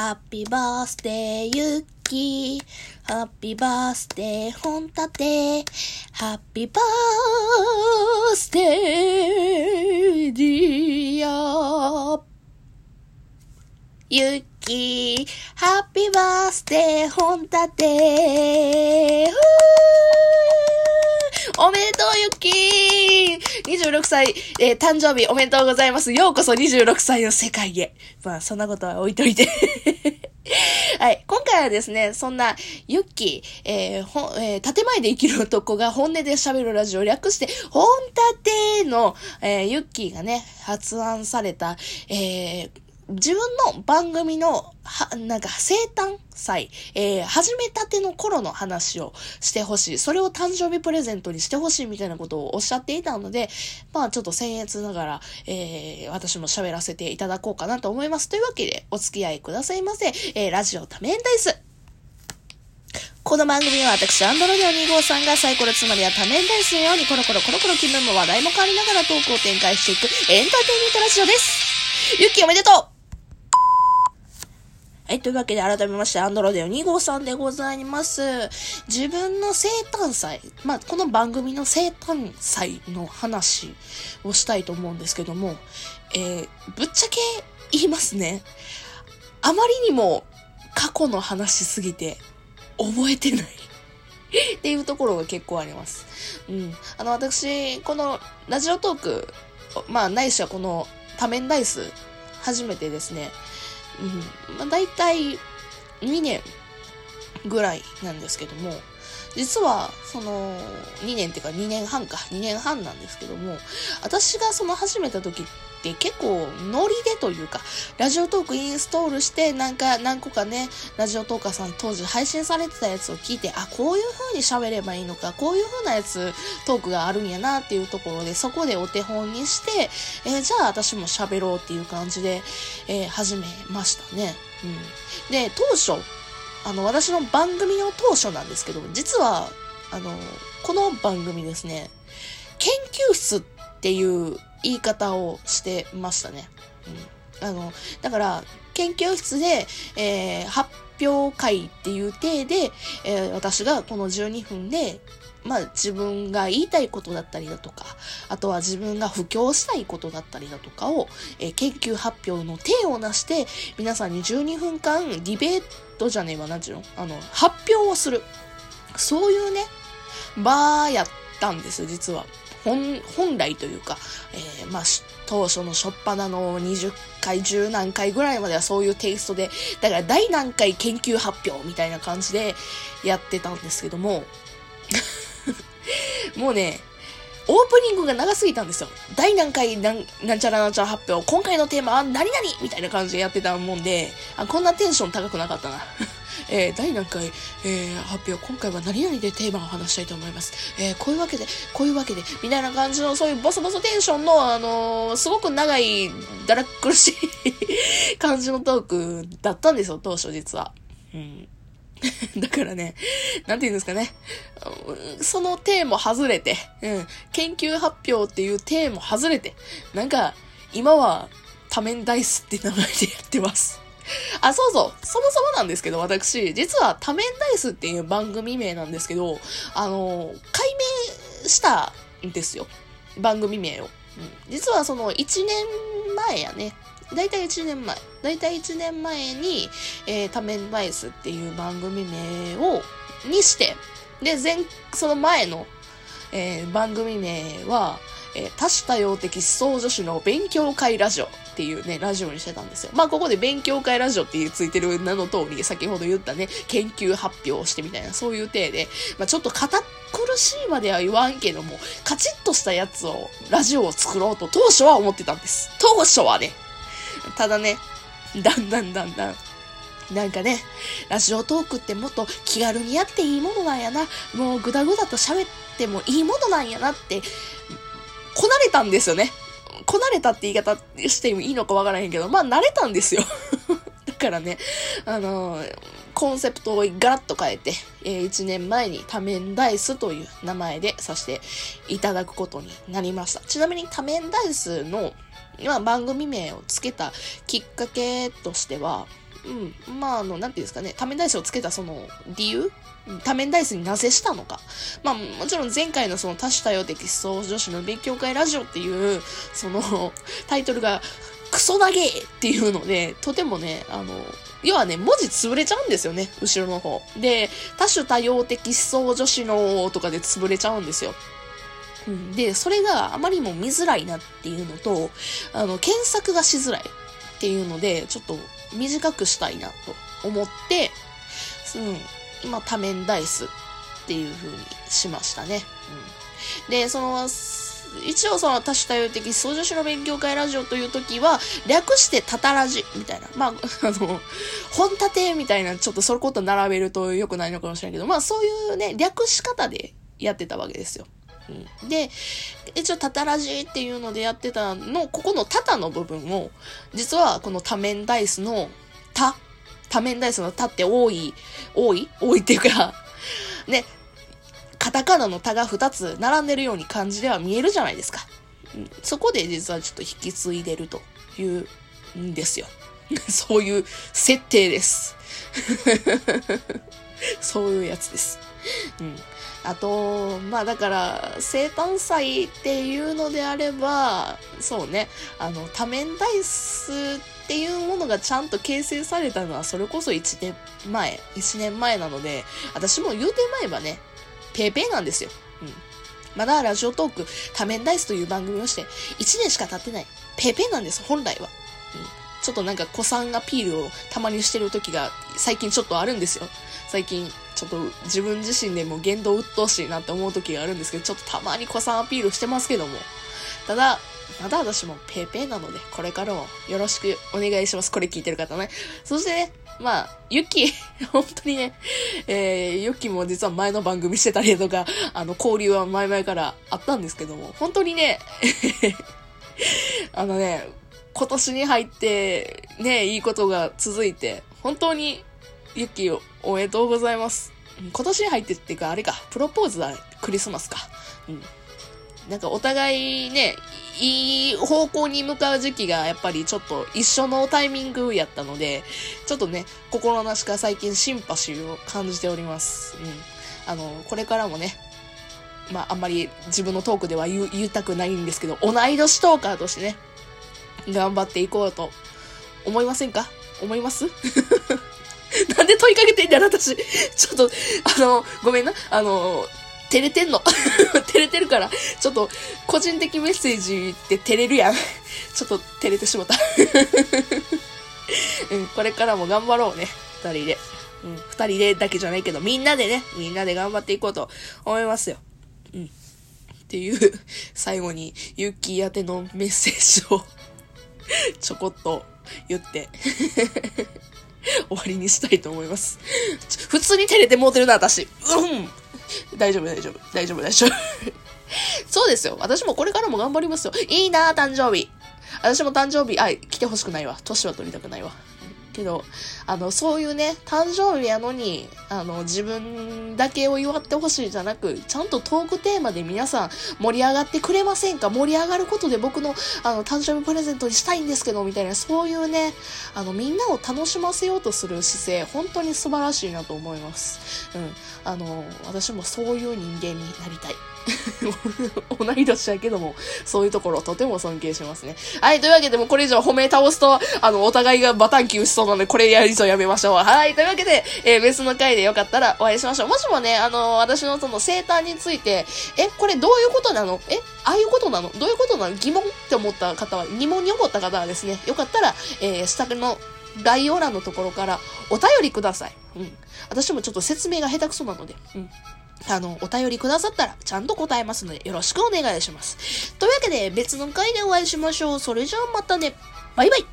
Happy birthday ユッキー happy birthday 本立て happy birthday dear ユッキー happy birthday 本立てふーおめでとうゆっきー !26 歳、えー誕生日おめでとうございます。ようこそ26歳の世界へ。まあ、そんなことは置いといて。はい。今回はですね、そんな、ユッキー、えー、ほ、えー、建前で生きる男が本音で喋るラジオ略して、本立ての、えー、ユッキーがね、発案された、えー、自分の番組の、は、なんか生誕祭、えー、始めたての頃の話をしてほしい。それを誕生日プレゼントにしてほしいみたいなことをおっしゃっていたので、まあちょっと僭越ながら、えー、私も喋らせていただこうかなと思います。というわけで、お付き合いくださいませ。えー、ラジオ多面ダイス。この番組は私、アンドロデオ2号さんがサイコロつまりは多面ダイスのようにコロコロコロコロ気分も話題も変わりながらトークを展開していくエンターテインメントラジオです。ゆっきーおめでとうはい、というわけで改めまして、アンドロデオ2号さんでございます。自分の生誕祭、まあ、この番組の生誕祭の話をしたいと思うんですけども、えー、ぶっちゃけ言いますね。あまりにも過去の話すぎて覚えてないっていうところが結構あります。うん。あの、私、このラジオトーク、まあ、ないしはこの多面ダイス、初めてですね、うん。まあ、大体2年ぐらいなんですけども、実は、その、2年っていうか2年半か、2年半なんですけども、私がその始めた時って結構ノリでというか、ラジオトークインストールして、なんか、何個かね、ラジオトーカーさん当時配信されてたやつを聞いて、あ、こういう風に喋ればいいのか、こういう風なやつ、トークがあるんやなっていうところで、そこでお手本にして、えーじゃあ私も喋ろうっていう感じで、えー始めましたね。うん。で、当初、あの、私の番組の当初なんですけど、実は、あの、この番組ですね、研究室っていう言い方をしてましたね。うん。あの、だから、研究室で、えー発表会っていう体で、えー私がこの12分で、まあ自分が言いたいことだったりだとか、あとは自分が布教したいことだったりだとかを、えー研究発表の体をなして、皆さんに12分間ディベートじゃねえわ、なんちゅうの？あの、発表をする。そういうね、場やったんです、実は。本、本来というか、えーまあ、当初の初っ端の20回、10何回ぐらいまではそういうテイストで、だから大何回研究発表みたいな感じでやってたんですけども、もうね、オープニングが長すぎたんですよ。第何回なん、なんちゃらなんちゃら発表、今回のテーマは何々みたいな感じでやってたもんで、あこんなテンション高くなかったな。えー、第何回、えー、発表、今回は何々でテーマを話したいと思います。えー、こういうわけで、こういうわけで、みたいな感じの、そういうボソボソテンションの、あのすごく長い、だらっ苦しい 感じのトークだったんですよ、当初実は。うん。だからね、なんて言うんですかね。そのテーマ外れて、うん、研究発表っていうテーマ外れて、なんか、今は多面ダイスって名前でやってます。あ、そうそう。そもそもなんですけど、私、実は多面ダイスっていう番組名なんですけど、あの、解明したんですよ。番組名を。うん、実はその1年前やね。だいたい1年前。だいたい1年前に、えー、多面ダイスっていう番組名を、にして、で、前、その前の、えー番組名は、えー多種多様的思想女子の勉強会ラジオっていうね、ラジオにしてたんですよ。まあ、ここで勉強会ラジオっていうついてる名の通り、先ほど言ったね、研究発表をしてみたいな、そういう体で、まあ、ちょっと堅苦しいまでは言わんけども、カチッとしたやつを、ラジオを作ろうと当初は思ってたんです。当初はね。ただね、だんだんだんだん、なんかね、ラジオトークってもっと気軽にやっていいものなんやな。もうぐだぐだと喋ってもいいものなんやなって、こなれたんですよね。こなれたって言い方してもいいのかわからへんけど、まあ慣れたんですよ。だからね、あのーコンセプトをガラッと変えて、え1年前に多面ダイスという名前でさせていただくことになりました。ちなみに多面ダイスの、まあ、番組名をつけたきっかけとしては、うん、まあ、あの、なんていうんですかね、多面ダイスをつけたその理由多面ダイスになぜしたのか。まあ、もちろん前回のその多種多様的思想女子の勉強会ラジオっていう、その、タイトルが、クソだげっていうので、とてもね、あの、要はね、文字潰れちゃうんですよね、後ろの方。で、多種多様的思想女子のとかで潰れちゃうんですよ。で、それがあまりにも見づらいなっていうのと、あの、検索がしづらいっていうので、ちょっと短くしたいなと思って、うん、今多面ダイスっていう風にしましたね。うん、で、その、一応その多種多様的操縦士の勉強会ラジオという時は、略してタタラジみたいな。まあ、あの、本立てみたいな、ちょっとそれこと並べると良くないのかもしれないけど、まあそういうね、略し方でやってたわけですよ。で、一応タタラジっていうのでやってたの、ここのタタの部分を、実はこの多面ダイスのタ、多面ダイスのタって多い、多い？多いっていうかね、カタカナのタが2つ並んでるように漢字では見えるじゃないですか。そこで実はちょっと引き継いでるというんですよ。そういう設定です。そういうやつです。うん。あと、まあだから、生誕祭っていうのであれば、そうね、あの、多面ダイスっていうものがちゃんと形成されたのは、それこそ1年前、1年前なので、私も言うてまえばね、ペーペーなんですよ。うん。まだラジオトーク、多面ダイスという番組をして、1年しか経ってない。ペーペーなんです、本来は。うん。ちょっとなんか、子さんアピールをたまにしてる時が、最近ちょっとあるんですよ。最近、ちょっと自分自身でも言動鬱陶しいなって思う時があるんですけど、ちょっとたまに子さんアピールしてますけども。ただ、まだ私もペーペーなので、これからもよろしくお願いします。これ聞いてる方ね。そしてね、まあ、ユキ、本当にね、えー、ユキも実は前の番組してたりとか、あの、交流は前々からあったんですけども、本当にね、あのね、今年に入って、ね、いいことが続いて、本当に、ユキをおめでとうございます。今年に入ってっていうか、あれか、プロポーズはクリスマスか。うん。なんかお互いね、いい方向に向かう時期がやっぱりちょっと一緒のタイミングやったので、ちょっとね、心なしか最近シンパシーを感じております。うん。あの、これからもね、まあ、あんまり自分のトークでは言言いたくないんですけど、同い年トーカーとしてね、頑張っていこうと思いませんか？思います？なんで問いかけてんだよ、私。ちょっと、あの、ごめんな。あの、照れてんの。照れてるから、ちょっと、個人的メッセージって照れるやん。ちょっと照れてしまった。うん、これからも頑張ろうね。二人で。うん、二人でだけじゃないけど、みんなでね、みんなで頑張っていこうと思いますよ。うん。っていう、最後に、ユッキー宛てのメッセージをちょこっと言って 終わりにしたいと思います。普通に照れてもうてるな、私。うん。大丈夫、大丈夫、大丈夫、大丈夫。そうですよ。私もこれからも頑張りますよ。いいな、誕生日。私も誕生日、あ、来てほしくないわ。年は取りたくないわ。けど、あの、そういうね、誕生日やのに、あの、自分だけを祝ってほしいじゃなく、ちゃんとトークテーマで皆さん盛り上がってくれませんか？盛り上がることで僕の、あの、誕生日プレゼントにしたいんですけど、みたいな、そういうね、あの、みんなを楽しませようとする姿勢、本当に素晴らしいなと思います。うん。あの、私もそういう人間になりたい。同い年やけども、そういうところとても尊敬しますね。はい、というわけでもこれ以上褒め倒すと、あの、お互いがバタンキューしそうなので、これやりそうやめましょう。はい、というわけで、えー、別の回でよかったらお会いしましょう。もしもね、あの、私のその生誕について、え、これどういうことなの？え、ああいうことなの？どういうことなの？疑問って思った方は、疑問に思った方はですね、よかったら、えー、下の概要欄のところからお便りください。うん。私もちょっと説明が下手くそなので、うん。あの、お便りくださったら、ちゃんと答えますので、よろしくお願いします。というわけで、別の回でお会いしましょう。それじゃあまたね。バイバイ